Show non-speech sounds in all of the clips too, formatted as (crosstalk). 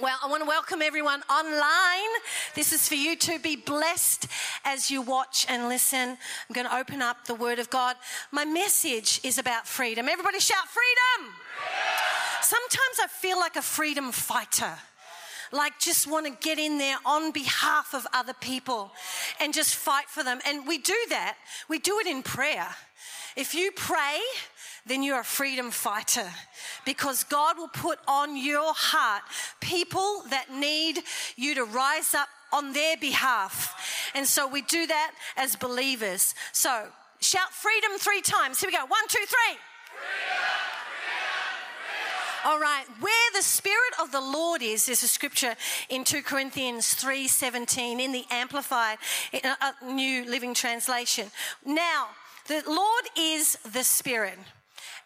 Well, I want to welcome everyone online. This is for you to be blessed as you watch and listen. I'm going to open up the Word of God. My message is about freedom. Everybody shout freedom! Sometimes I feel like a freedom fighter like just want to get in there on behalf of other people and just fight for them. And we do that. We do it in prayer. If you pray, then you're a freedom fighter because God will put on your heart people that need you to rise up on their behalf. And so we do that as believers. So shout freedom three times. Here we go. One, two, three. All right, where the spirit of the Lord is, there's a scripture in 2 Corinthians 3:17 in the amplified uh, New Living Translation. Now, the Lord is the spirit.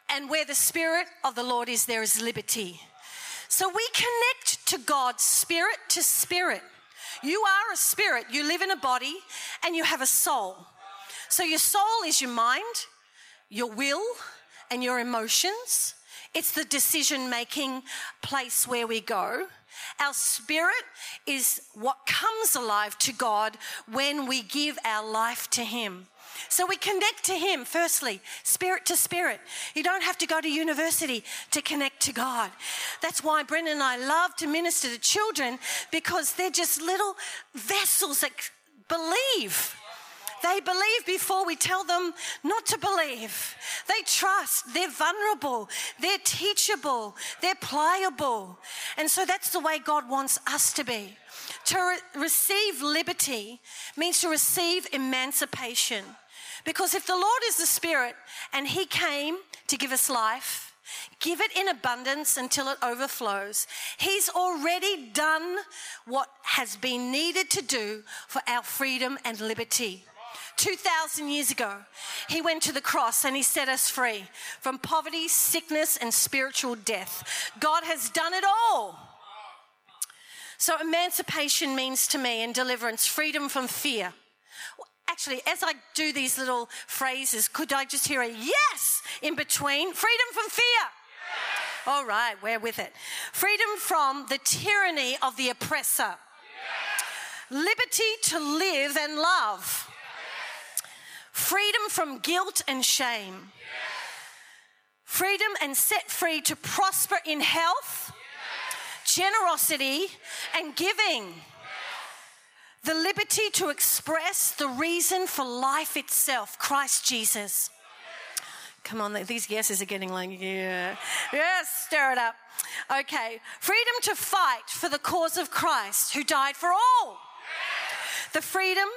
And where the Spirit of the Lord is, there is liberty. So we connect to God spirit to spirit. You are a spirit, you live in a body, and you have a soul. So your soul is your mind, your will, and your emotions. It's the decision making place where we go. Our spirit is what comes alive to God when we give our life to Him. So we connect to Him, firstly, spirit to spirit. You don't have to go to university to connect to God. That's why Brendan and I love to minister to children because they're just little vessels that believe. They believe before we tell them not to believe. They trust. They're vulnerable. They're teachable. They're pliable. And so that's the way God wants us to be. To re- receive liberty means to receive emancipation. Because if the Lord is the Spirit and He came to give us life, give it in abundance until it overflows. He's already done what has been needed to do for our freedom and liberty. 2,000 years ago, he went to the cross and he set us free from poverty, sickness, and spiritual death. God has done it all. So, emancipation means to me and deliverance freedom from fear Actually, as I do these little phrases, could I just hear a yes in between? Freedom from fear. Yes. All right, we're with it. Freedom from the tyranny of the oppressor. Yes. Liberty to live and love. Yes. Freedom from guilt and shame. Freedom and set free to prosper in health, generosity, and giving the liberty to express the reason for life itself, Christ Jesus. Come on, these guesses are getting like, yeah. Yes, stir it up. Okay. Freedom to fight for the cause of Christ who died for all. The freedom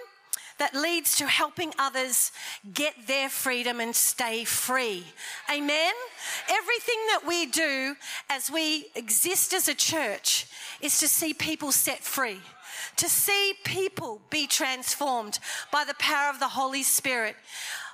that leads to helping others get their freedom and stay free. Amen? Everything that we do as we exist as a church is to see people set free to see people be transformed by the power of the Holy Spirit.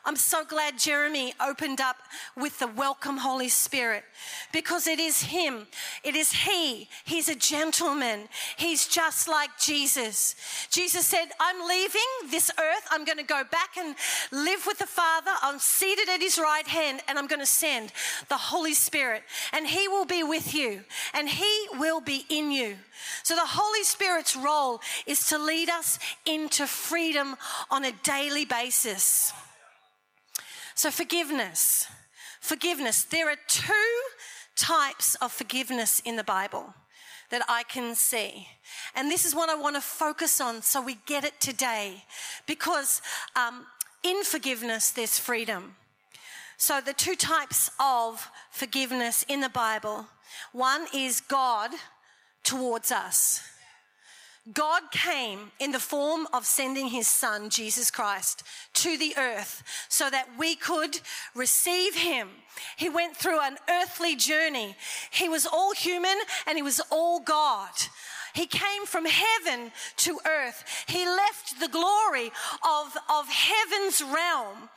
I'm so glad Jeremy opened up with the welcome Holy Spirit because it is Him. It is He. He's a gentleman. He's just like Jesus. Jesus said, I'm leaving this earth. I'm going to go back and live with the Father. I'm seated at His right hand and I'm going to send the Holy Spirit and He will be with you and He will be in you. So the Holy Spirit's role is to lead us into freedom on a daily basis. So, forgiveness. Forgiveness. There are two types of forgiveness in the Bible that I can see. And this is what I want to focus on so we get it today. Because um, in forgiveness, there's freedom. So, the two types of forgiveness in the Bible one is God towards us. God came in the form of sending his son, Jesus Christ, to the earth so that we could receive him. He went through an earthly journey. He was all human and he was all God. He came from heaven to earth. He left the glory of, of heaven's realm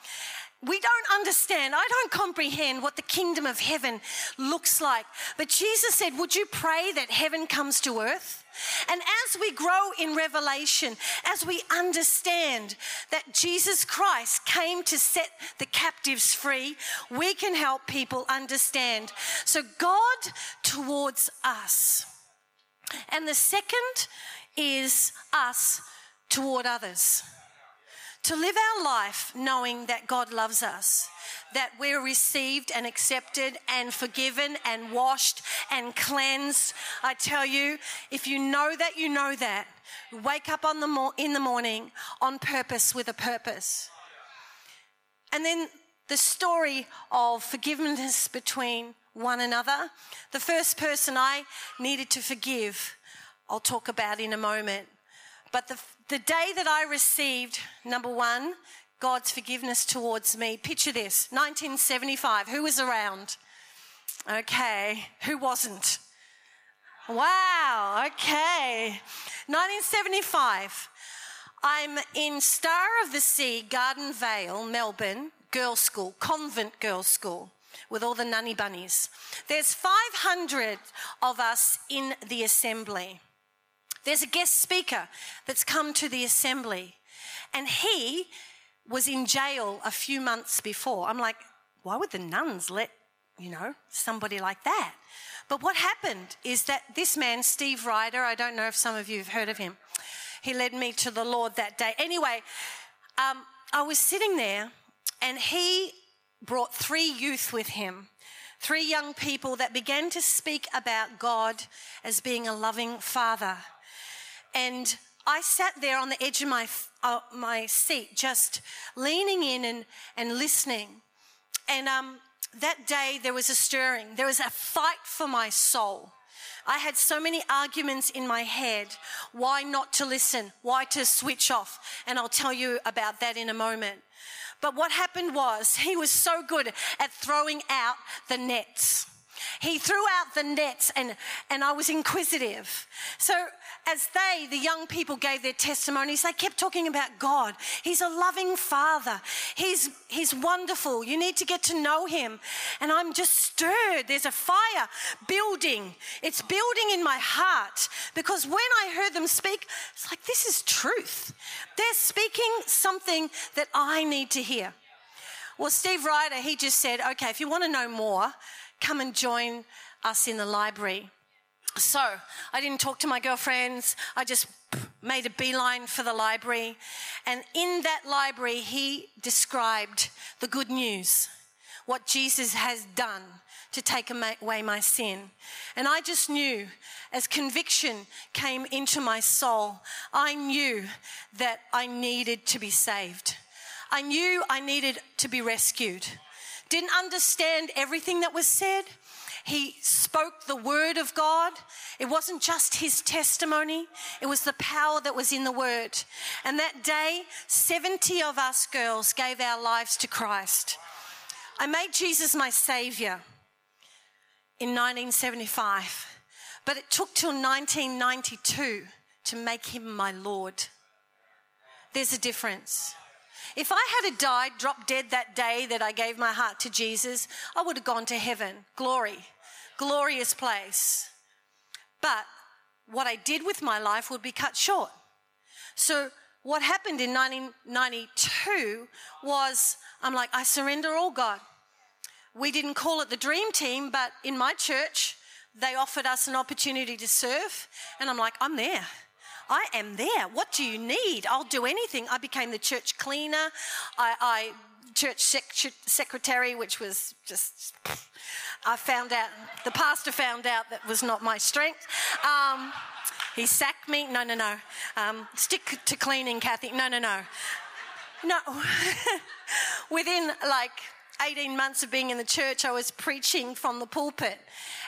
we don't understand. I don't comprehend what the kingdom of heaven looks like. But Jesus said, Would you pray that heaven comes to earth? And as we grow in revelation, as we understand that Jesus Christ came to set the captives free, we can help people understand. So, God towards us. And the second is us toward others. To live our life knowing that God loves us, that we're received and accepted and forgiven and washed and cleansed. I tell you, if you know that, you know that. Wake up on the in the morning on purpose with a purpose. And then the story of forgiveness between one another. The first person I needed to forgive, I'll talk about in a moment. But the, the day that I received, number one, God's forgiveness towards me, picture this 1975. Who was around? Okay. Who wasn't? Wow. Okay. 1975. I'm in Star of the Sea, Garden Vale, Melbourne, girls' school, convent girls' school with all the nunny bunnies. There's 500 of us in the assembly. There's a guest speaker that's come to the assembly, and he was in jail a few months before. I'm like, why would the nuns let, you know, somebody like that? But what happened is that this man, Steve Ryder, I don't know if some of you have heard of him, he led me to the Lord that day. Anyway, um, I was sitting there and he brought three youth with him, three young people that began to speak about God as being a loving father. And I sat there on the edge of my, uh, my seat, just leaning in and, and listening. And um, that day, there was a stirring, there was a fight for my soul. I had so many arguments in my head why not to listen, why to switch off. And I'll tell you about that in a moment. But what happened was he was so good at throwing out the nets. He threw out the nets and, and I was inquisitive. So as they, the young people, gave their testimonies, they kept talking about God. He's a loving father. He's, he's wonderful. You need to get to know him. And I'm just stirred. There's a fire building. It's building in my heart because when I heard them speak, it's like, this is truth. They're speaking something that I need to hear. Well, Steve Ryder, he just said, okay, if you want to know more, come and join us in the library. So I didn't talk to my girlfriends. I just made a beeline for the library. And in that library, he described the good news, what Jesus has done to take away my sin. And I just knew as conviction came into my soul, I knew that I needed to be saved. I knew I needed to be rescued. Didn't understand everything that was said he spoke the word of God. It wasn't just his testimony, it was the power that was in the word. And that day, 70 of us girls gave our lives to Christ. I made Jesus my savior in 1975, but it took till 1992 to make him my Lord. There's a difference. If I had died, dropped dead that day that I gave my heart to Jesus, I would have gone to heaven. Glory glorious place. But what I did with my life would be cut short. So, what happened in 1992 was I'm like, I surrender all, God. We didn't call it the dream team, but in my church, they offered us an opportunity to serve. And I'm like, I'm there. I am there. What do you need? I'll do anything. I became the church cleaner. I, I church sec- secretary, which was just, I found out, the pastor found out that was not my strength. Um, he sacked me. No, no, no. Um, stick to cleaning, Kathy. No, no, no. No. (laughs) Within like 18 months of being in the church, I was preaching from the pulpit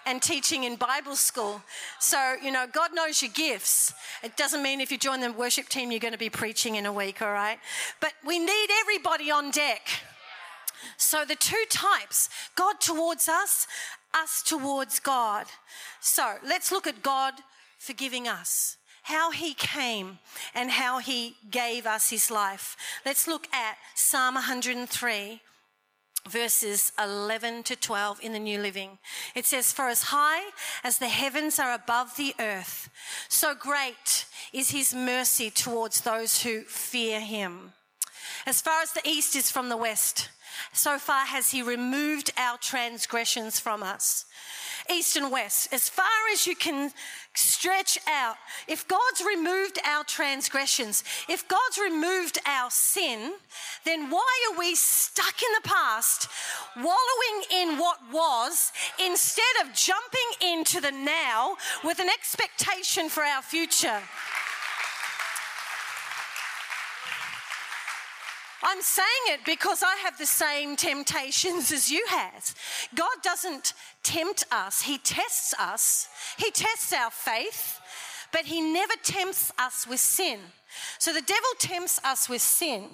and teaching in Bible school. So, you know, God knows your gifts. It doesn't mean if you join the worship team, you're going to be preaching in a week, all right? But we need everybody on deck. So, the two types God towards us, us towards God. So, let's look at God forgiving us how he came and how he gave us his life. Let's look at Psalm 103, verses 11 to 12 in the New Living. It says, For as high as the heavens are above the earth, so great is his mercy towards those who fear him. As far as the east is from the west, so far has he removed our transgressions from us. east and west, as far as you can stretch out. If God's removed our transgressions, if God's removed our sin, then why are we stuck in the past, wallowing in what was, instead of jumping into the now with an expectation for our future? I'm saying it because I have the same temptations as you have. God doesn't tempt us, He tests us. He tests our faith, but He never tempts us with sin. So the devil tempts us with sin.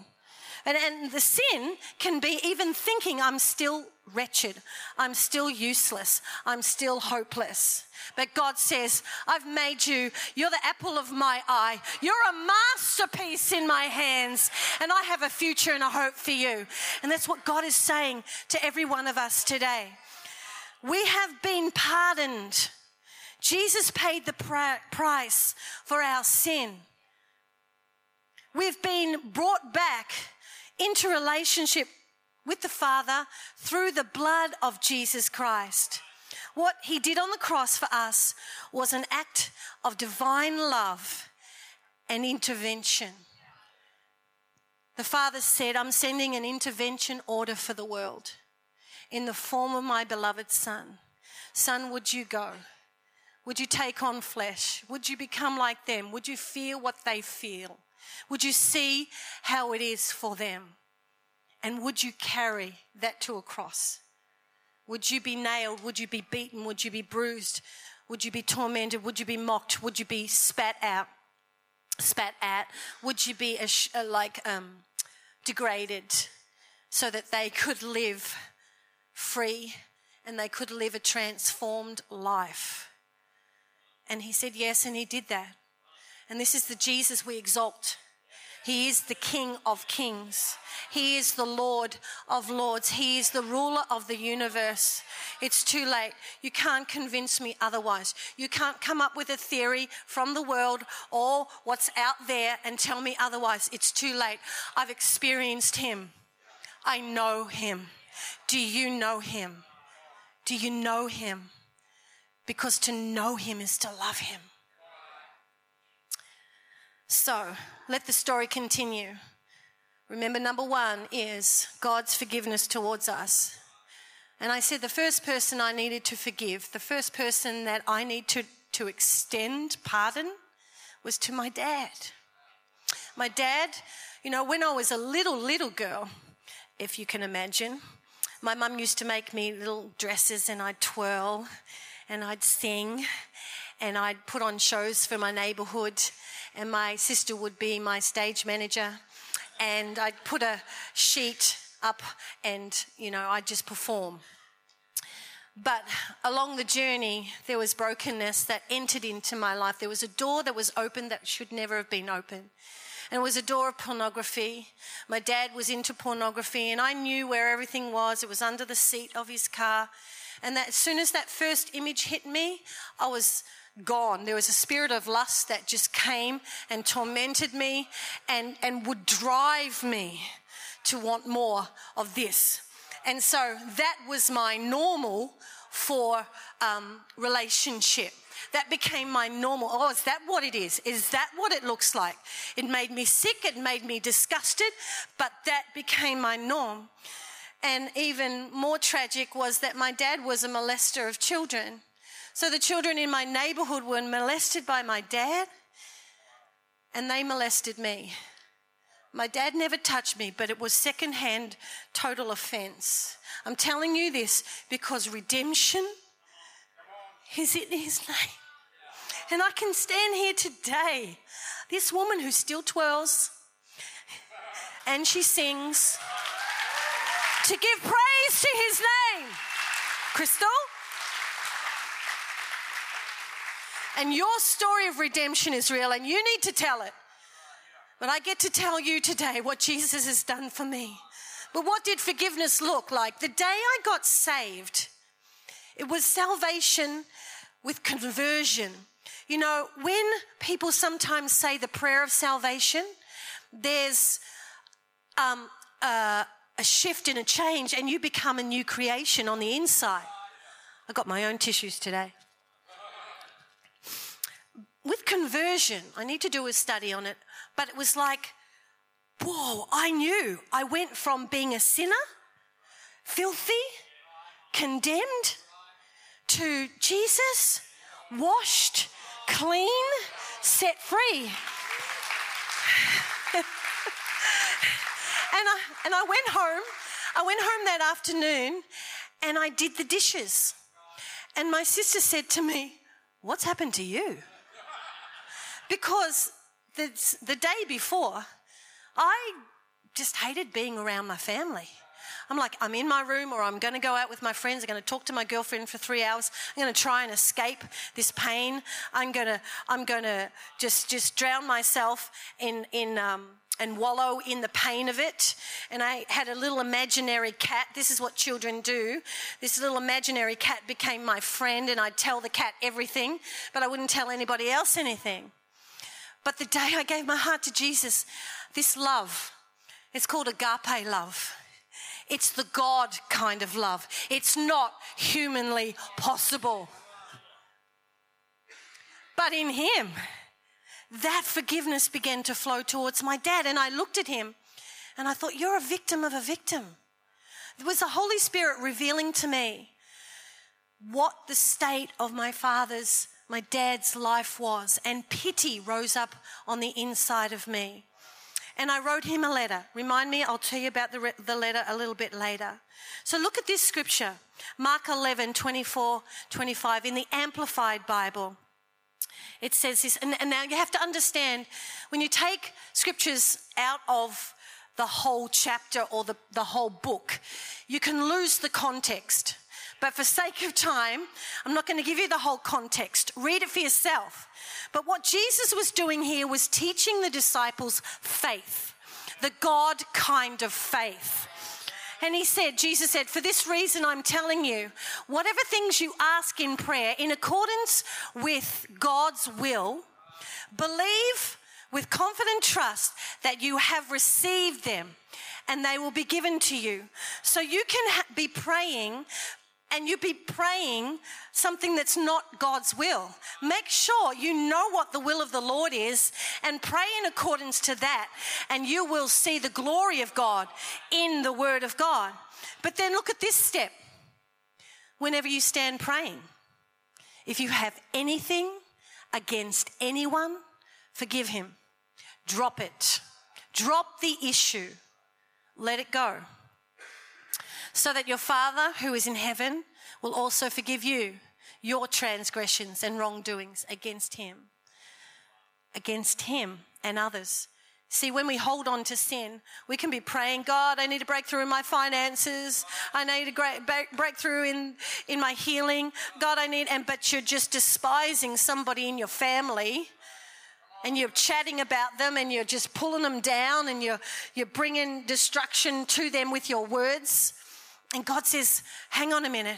And, and the sin can be even thinking, I'm still wretched, I'm still useless, I'm still hopeless. But God says, I've made you, you're the apple of my eye, you're a masterpiece in my hands, and I have a future and a hope for you. And that's what God is saying to every one of us today. We have been pardoned. Jesus paid the price for our sin. We've been brought back into relationship with the Father through the blood of Jesus Christ. What he did on the cross for us was an act of divine love and intervention. The Father said, I'm sending an intervention order for the world in the form of my beloved Son. Son, would you go? Would you take on flesh? Would you become like them? Would you feel what they feel? Would you see how it is for them? And would you carry that to a cross? Would you be nailed? Would you be beaten? Would you be bruised? Would you be tormented? Would you be mocked? Would you be spat out? Spat at? Would you be like um, degraded so that they could live free and they could live a transformed life? And he said yes, and he did that. And this is the Jesus we exalt. He is the King of kings. He is the Lord of lords. He is the ruler of the universe. It's too late. You can't convince me otherwise. You can't come up with a theory from the world or what's out there and tell me otherwise. It's too late. I've experienced Him. I know Him. Do you know Him? Do you know Him? Because to know Him is to love Him. So let the story continue. Remember, number one is God's forgiveness towards us. And I said the first person I needed to forgive, the first person that I need to, to extend pardon was to my dad. My dad, you know, when I was a little, little girl, if you can imagine, my mum used to make me little dresses and I'd twirl and I'd sing and I'd put on shows for my neighborhood and my sister would be my stage manager. And I'd put a sheet up and, you know, I'd just perform. But along the journey, there was brokenness that entered into my life. There was a door that was open that should never have been open. And it was a door of pornography. My dad was into pornography, and I knew where everything was. It was under the seat of his car. And that as soon as that first image hit me, I was gone. There was a spirit of lust that just came and tormented me and, and would drive me to want more of this. And so that was my normal for um, relationship. That became my normal. Oh, is that what it is? Is that what it looks like? It made me sick, it made me disgusted, but that became my norm. And even more tragic was that my dad was a molester of children. So the children in my neighborhood were molested by my dad, and they molested me. My dad never touched me, but it was secondhand total offense. I'm telling you this because redemption is in his name. And I can stand here today, this woman who still twirls and she sings, to give praise to his name. Crystal? And your story of redemption is real, and you need to tell it. But I get to tell you today what Jesus has done for me. But what did forgiveness look like? The day I got saved, it was salvation with conversion. You know, when people sometimes say the prayer of salvation, there's um, a, a shift and a change, and you become a new creation on the inside. I got my own tissues today. With conversion, I need to do a study on it, but it was like, whoa, I knew. I went from being a sinner, filthy, condemned, to Jesus, washed, clean, set free. (laughs) and, I, and I went home. I went home that afternoon and I did the dishes. And my sister said to me, What's happened to you? Because the, the day before, I just hated being around my family. I'm like, I'm in my room or I'm going to go out with my friends. I'm going to talk to my girlfriend for three hours. I'm going to try and escape this pain. I'm going to, I'm going to just, just drown myself in, in, um, and wallow in the pain of it. And I had a little imaginary cat. This is what children do. This little imaginary cat became my friend, and I'd tell the cat everything, but I wouldn't tell anybody else anything. But the day I gave my heart to Jesus, this love, it's called agape love. It's the God kind of love. It's not humanly possible. But in Him, that forgiveness began to flow towards my dad. And I looked at him and I thought, You're a victim of a victim. It was the Holy Spirit revealing to me what the state of my father's, my dad's life was. And pity rose up on the inside of me. And I wrote him a letter. Remind me, I'll tell you about the, re- the letter a little bit later. So look at this scripture Mark 11, 24, 25 in the Amplified Bible. It says this, and, and now you have to understand when you take scriptures out of the whole chapter or the, the whole book, you can lose the context. But for sake of time, I'm not going to give you the whole context. Read it for yourself. But what Jesus was doing here was teaching the disciples faith, the God kind of faith. And he said, Jesus said, For this reason I'm telling you, whatever things you ask in prayer, in accordance with God's will, believe with confident trust that you have received them and they will be given to you. So you can ha- be praying and you be praying something that's not God's will. Make sure you know what the will of the Lord is and pray in accordance to that, and you will see the glory of God in the Word of God. But then look at this step whenever you stand praying. If you have anything against anyone, forgive him. Drop it. Drop the issue. Let it go so that your Father who is in heaven will also forgive you your transgressions and wrongdoings against him. Against him and others. See, when we hold on to sin, we can be praying, God, I need a breakthrough in my finances. I need a great breakthrough in, in my healing. God, I need, and but you're just despising somebody in your family and you're chatting about them and you're just pulling them down and you're, you're bringing destruction to them with your words. And God says, hang on a minute.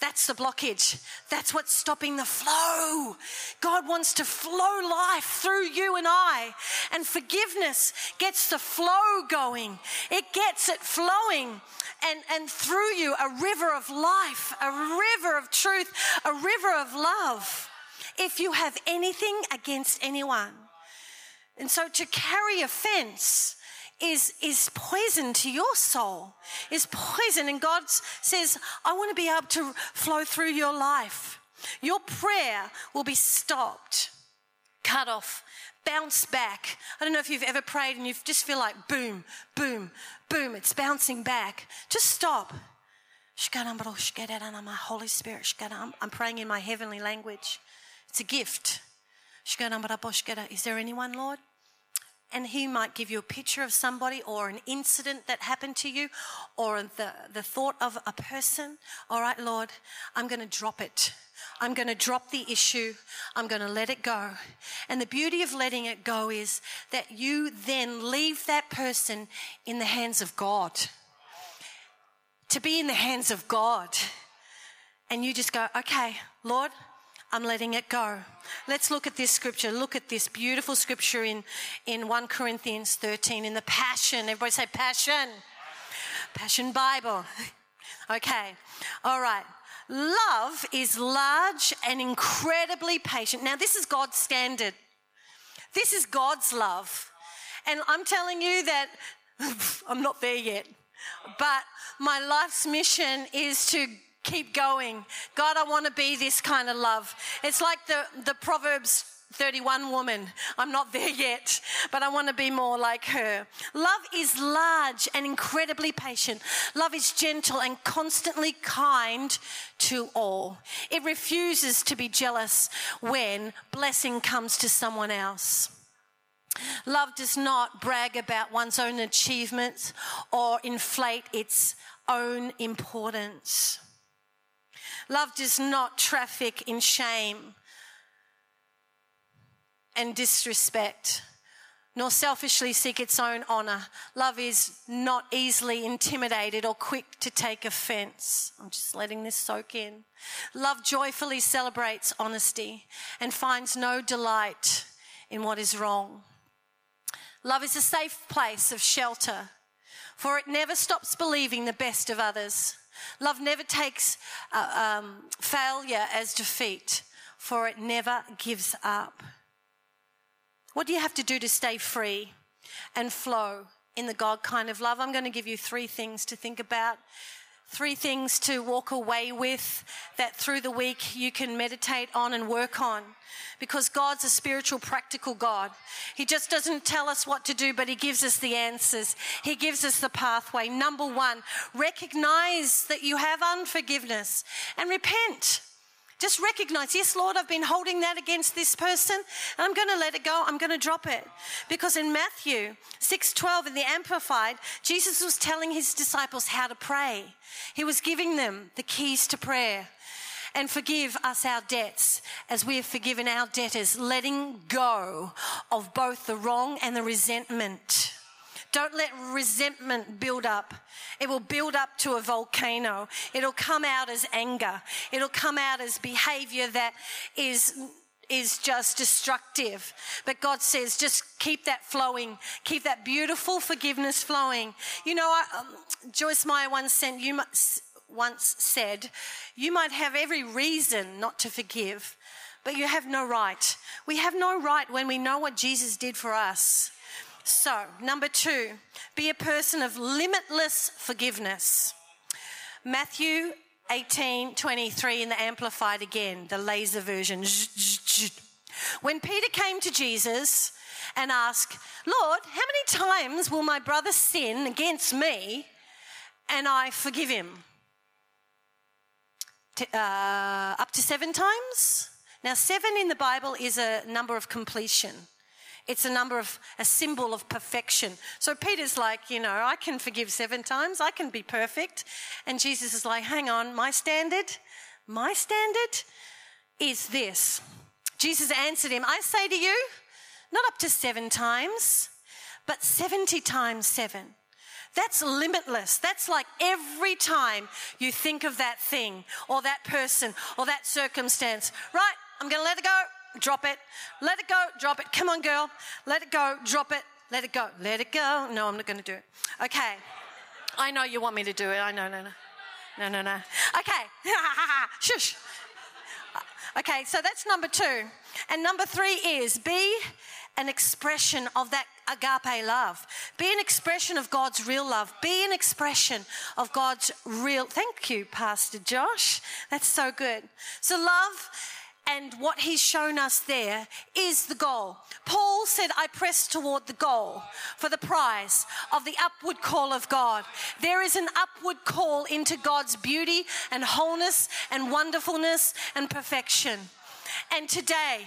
That's the blockage. That's what's stopping the flow. God wants to flow life through you and I. And forgiveness gets the flow going. It gets it flowing. And, and through you, a river of life, a river of truth, a river of love. If you have anything against anyone. And so to carry offense is, is poison to your soul, is poison. And God says, I want to be able to flow through your life. Your prayer will be stopped, cut off, bounce back. I don't know if you've ever prayed and you just feel like boom, boom, boom, it's bouncing back. Just stop. My Holy Spirit, I'm praying in my heavenly language. It's a gift. Is there anyone, Lord? And he might give you a picture of somebody or an incident that happened to you or the, the thought of a person. All right, Lord, I'm going to drop it. I'm going to drop the issue. I'm going to let it go. And the beauty of letting it go is that you then leave that person in the hands of God. To be in the hands of God. And you just go, okay, Lord, I'm letting it go. Let's look at this scripture. Look at this beautiful scripture in, in 1 Corinthians 13 in the Passion. Everybody say Passion. Passion Bible. (laughs) okay. All right. Love is large and incredibly patient. Now, this is God's standard. This is God's love. And I'm telling you that (laughs) I'm not there yet. But my life's mission is to keep going. God, I want to be this kind of love. It's like the, the Proverbs 31 woman. I'm not there yet, but I want to be more like her. Love is large and incredibly patient. Love is gentle and constantly kind to all. It refuses to be jealous when blessing comes to someone else. Love does not brag about one's own achievements or inflate its own importance. Love does not traffic in shame and disrespect, nor selfishly seek its own honour. Love is not easily intimidated or quick to take offence. I'm just letting this soak in. Love joyfully celebrates honesty and finds no delight in what is wrong. Love is a safe place of shelter, for it never stops believing the best of others. Love never takes uh, um, failure as defeat, for it never gives up. What do you have to do to stay free and flow in the God kind of love? I'm going to give you three things to think about. Three things to walk away with that through the week you can meditate on and work on. Because God's a spiritual, practical God. He just doesn't tell us what to do, but He gives us the answers. He gives us the pathway. Number one, recognize that you have unforgiveness and repent. Just recognize, yes, Lord, I've been holding that against this person, and I'm going to let it go. I'm going to drop it. Because in Matthew 6:12 in the Amplified, Jesus was telling his disciples how to pray. He was giving them the keys to prayer. And forgive us our debts as we have forgiven our debtors, letting go of both the wrong and the resentment. Don't let resentment build up. It will build up to a volcano. It'll come out as anger. It'll come out as behavior that is is just destructive. But God says, just keep that flowing. Keep that beautiful forgiveness flowing. You know, I, um, Joyce Meyer once sent you once said, you might have every reason not to forgive, but you have no right. We have no right when we know what Jesus did for us. So, number two, be a person of limitless forgiveness. Matthew 18 23 in the Amplified again, the laser version. When Peter came to Jesus and asked, Lord, how many times will my brother sin against me and I forgive him? Uh, up to seven times? Now, seven in the Bible is a number of completion. It's a number of, a symbol of perfection. So Peter's like, you know, I can forgive seven times, I can be perfect. And Jesus is like, hang on, my standard, my standard is this. Jesus answered him, I say to you, not up to seven times, but 70 times seven. That's limitless. That's like every time you think of that thing or that person or that circumstance, right? I'm going to let it go drop it. Let it go, drop it. Come on, girl. Let it go, drop it. Let it go. Let it go. No, I'm not going to do it. Okay. I know you want me to do it. I know, no, no. No, no, no. Okay. (laughs) Shush. Okay, so that's number two. And number three is be an expression of that agape love. Be an expression of God's real love. Be an expression of God's real. Thank you, Pastor Josh. That's so good. So, love and what he's shown us there is the goal. Paul said, I press toward the goal for the prize of the upward call of God. There is an upward call into God's beauty and wholeness and wonderfulness and perfection. And today,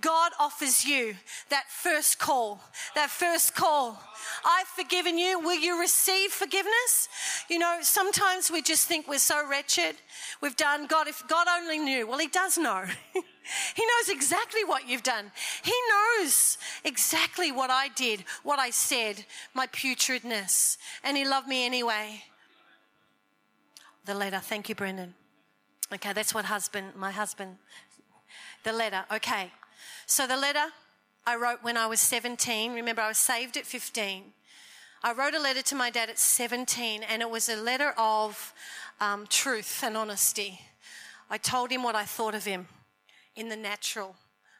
God offers you that first call, that first call. I've forgiven you. Will you receive forgiveness? You know, sometimes we just think we're so wretched. We've done God, if God only knew. Well, He does know. (laughs) he knows exactly what you've done. He knows exactly what I did, what I said, my putridness. And He loved me anyway. The letter. Thank you, Brendan. Okay, that's what husband, my husband the letter. Okay. So the letter I wrote when I was 17. Remember, I was saved at 15. I wrote a letter to my dad at 17, and it was a letter of um, truth and honesty. I told him what I thought of him in the natural.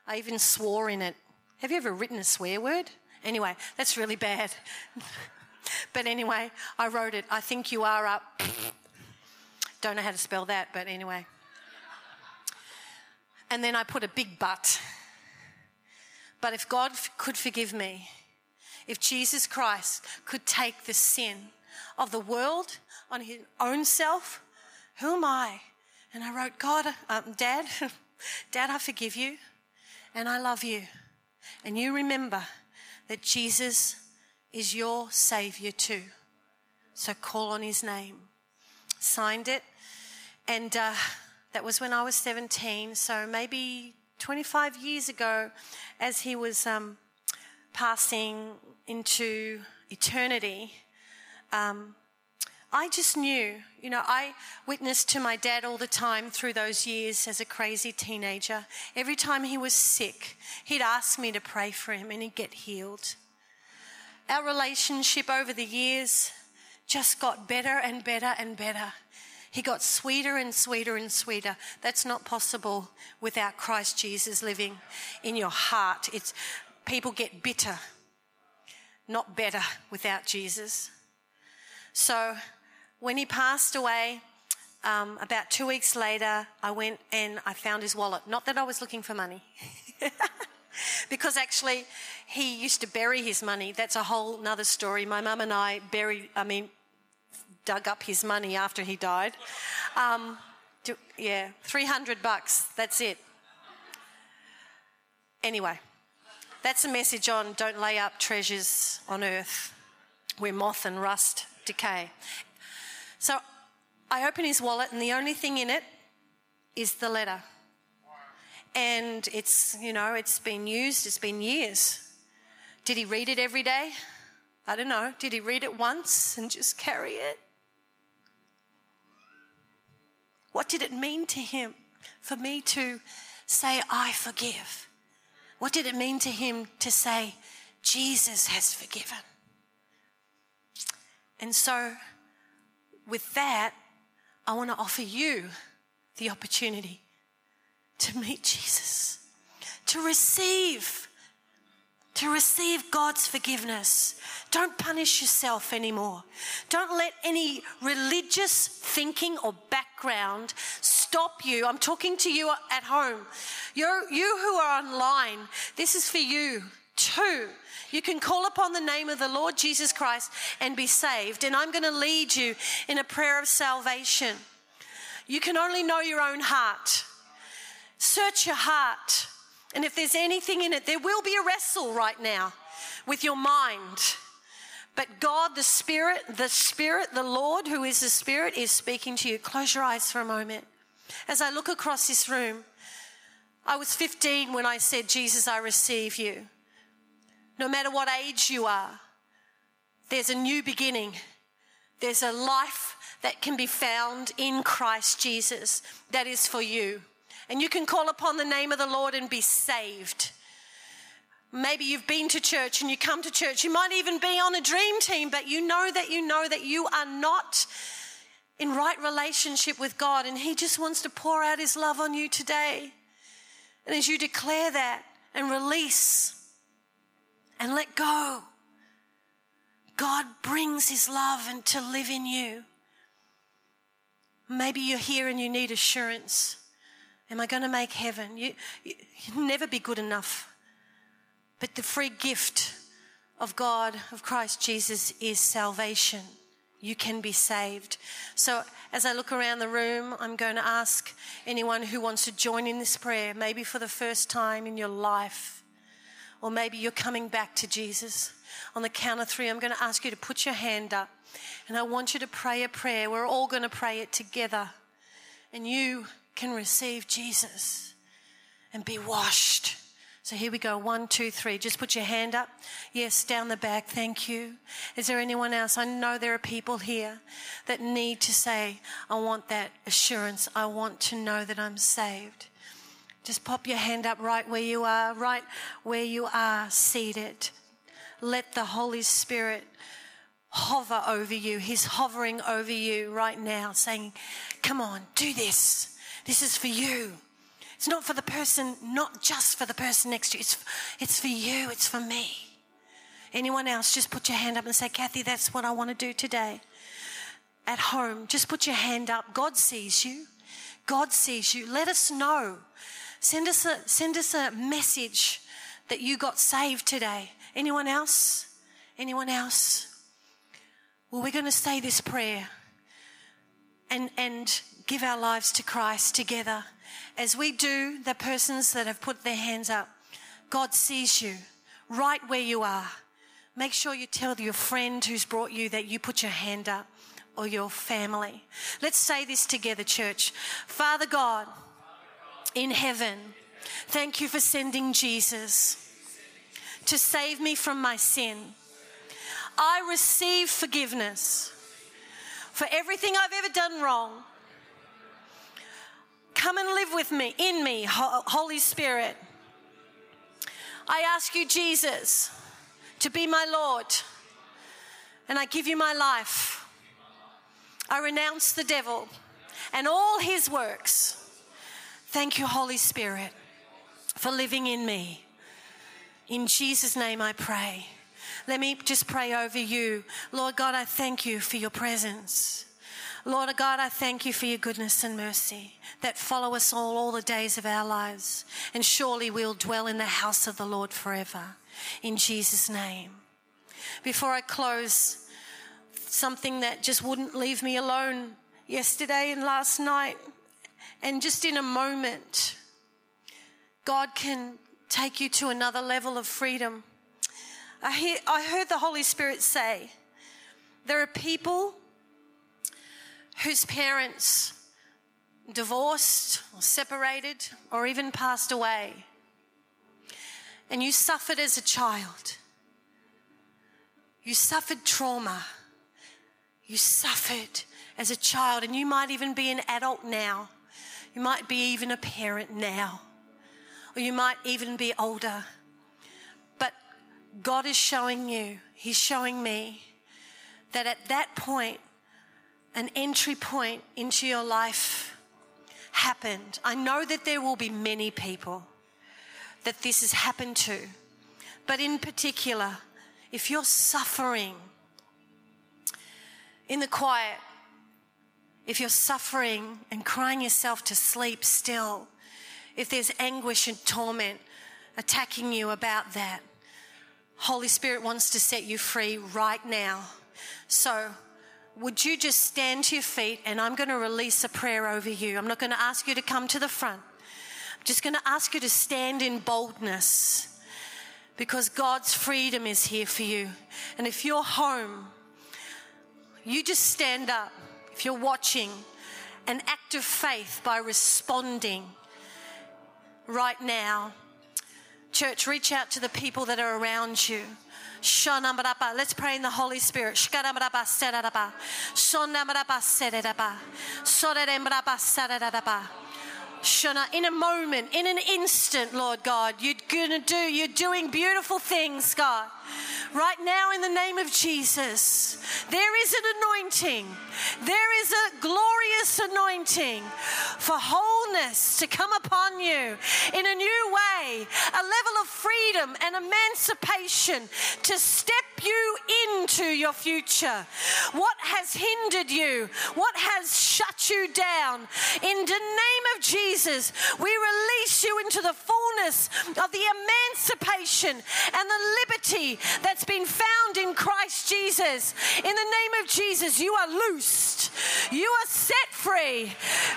I even swore in it. Have you ever written a swear word? Anyway, that's really bad. (laughs) but anyway, I wrote it. I think you are up. Don't know how to spell that, but anyway. And then I put a big but. But if God could forgive me, if Jesus Christ could take the sin of the world on his own self, who am I? And I wrote, God, um, Dad, (laughs) Dad, I forgive you and I love you. And you remember that Jesus is your Savior too. So call on His name. Signed it. And uh, that was when I was 17. So maybe 25 years ago, as he was um, passing into eternity, um, I just knew, you know, I witnessed to my dad all the time through those years as a crazy teenager. Every time he was sick, he'd ask me to pray for him and he'd get healed. Our relationship over the years just got better and better and better. He got sweeter and sweeter and sweeter. That's not possible without Christ Jesus living in your heart. It's people get bitter, not better without Jesus. So when he passed away, um, about two weeks later, I went and I found his wallet. Not that I was looking for money, (laughs) because actually he used to bury his money. That's a whole nother story. My mum and I buried, I mean, dug up his money after he died. Um, yeah, 300 bucks. That's it. Anyway, that's a message on don't lay up treasures on earth where moth and rust decay. So I open his wallet, and the only thing in it is the letter. And it's, you know, it's been used, it's been years. Did he read it every day? I don't know. Did he read it once and just carry it? What did it mean to him for me to say, I forgive? What did it mean to him to say, Jesus has forgiven? And so with that, I want to offer you the opportunity to meet Jesus, to receive, to receive God's forgiveness. Don't punish yourself anymore. Don't let any religious thinking or background stop you. I'm talking to you at home. You're, you who are online, this is for you too. You can call upon the name of the Lord Jesus Christ and be saved. And I'm going to lead you in a prayer of salvation. You can only know your own heart. Search your heart. And if there's anything in it, there will be a wrestle right now with your mind. But God, the Spirit, the Spirit, the Lord, who is the Spirit, is speaking to you. Close your eyes for a moment. As I look across this room, I was 15 when I said, Jesus, I receive you no matter what age you are, there's a new beginning. There's a life that can be found in Christ Jesus that is for you. And you can call upon the name of the Lord and be saved. Maybe you've been to church and you come to church. You might even be on a dream team, but you know that you know that you are not in right relationship with God, and He just wants to pour out His love on you today. And as you declare that and release, and let go. God brings His love and to live in you. Maybe you're here and you need assurance. Am I going to make heaven? You, you, you'll never be good enough. But the free gift of God, of Christ Jesus, is salvation. You can be saved. So, as I look around the room, I'm going to ask anyone who wants to join in this prayer, maybe for the first time in your life or maybe you're coming back to Jesus. On the count of three, I'm going to ask you to put your hand up and I want you to pray a prayer. We're all going to pray it together. And you can receive Jesus and be washed. So here we go. One, two, three. Just put your hand up. Yes, down the back. Thank you. Is there anyone else? I know there are people here that need to say, I want that assurance. I want to know that I'm saved. Just pop your hand up right where you are, right where you are seated. Let the Holy Spirit hover over you. He's hovering over you right now, saying, Come on, do this. This is for you. It's not for the person, not just for the person next to you. It's, it's for you, it's for me. Anyone else, just put your hand up and say, Kathy, that's what I want to do today. At home, just put your hand up. God sees you. God sees you. Let us know. Send us a, send us a message that you got saved today. Anyone else? Anyone else? Well, we're going to say this prayer and, and give our lives to Christ together. As we do, the persons that have put their hands up, God sees you right where you are. Make sure you tell your friend who's brought you that you put your hand up or your family. Let's say this together, church. Father God, in heaven, thank you for sending Jesus to save me from my sin. I receive forgiveness for everything I've ever done wrong. Come and live with me, in me, Holy Spirit. I ask you, Jesus, to be my Lord, and I give you my life. I renounce the devil and all his works. Thank you, Holy Spirit, for living in me. In Jesus' name I pray. Let me just pray over you. Lord God, I thank you for your presence. Lord God, I thank you for your goodness and mercy that follow us all all the days of our lives. And surely we'll dwell in the house of the Lord forever. In Jesus' name. Before I close, something that just wouldn't leave me alone yesterday and last night, and just in a moment, God can take you to another level of freedom. I, hear, I heard the Holy Spirit say, there are people whose parents divorced or separated or even passed away, and you suffered as a child. You suffered trauma. You suffered as a child, and you might even be an adult now. You might be even a parent now, or you might even be older. But God is showing you, He's showing me that at that point, an entry point into your life happened. I know that there will be many people that this has happened to, but in particular, if you're suffering in the quiet, if you're suffering and crying yourself to sleep still, if there's anguish and torment attacking you about that, Holy Spirit wants to set you free right now. So, would you just stand to your feet and I'm going to release a prayer over you? I'm not going to ask you to come to the front. I'm just going to ask you to stand in boldness because God's freedom is here for you. And if you're home, you just stand up. If you're watching, an act of faith by responding right now. Church, reach out to the people that are around you. Let's pray in the Holy Spirit. Shona, in a moment, in an instant, Lord God, you're gonna do, you're doing beautiful things, God. Right now, in the name of Jesus, there is an anointing. There is a glorious anointing for wholeness to come upon you in a new way, a level of freedom and emancipation to step you into your future. What has hindered you? What has shut you down? In the name of Jesus, we release you into the fullness of the emancipation and the liberty that's been found in Christ Jesus. In the name of Jesus, you are loosed. You are set free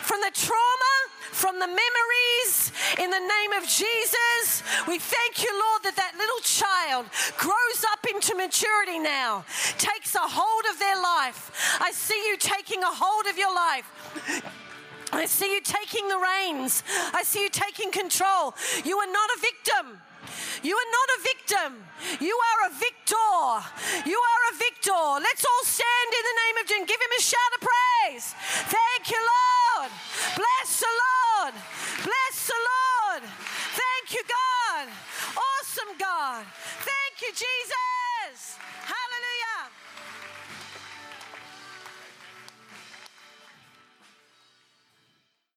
from the trauma, from the memories. In the name of Jesus, we thank you, Lord, that that little child grows up into maturity now, takes a hold of their life. I see you taking a hold of your life. I see you taking the reins. I see you taking control. You are not a victim. You are not a victim. You are a victor. You are a victor. Let's all stand in the name of Jesus. Give him a shout of praise. Thank you, Lord. Bless the Lord. Bless the Lord. Thank you, God. Awesome God. Thank you, Jesus.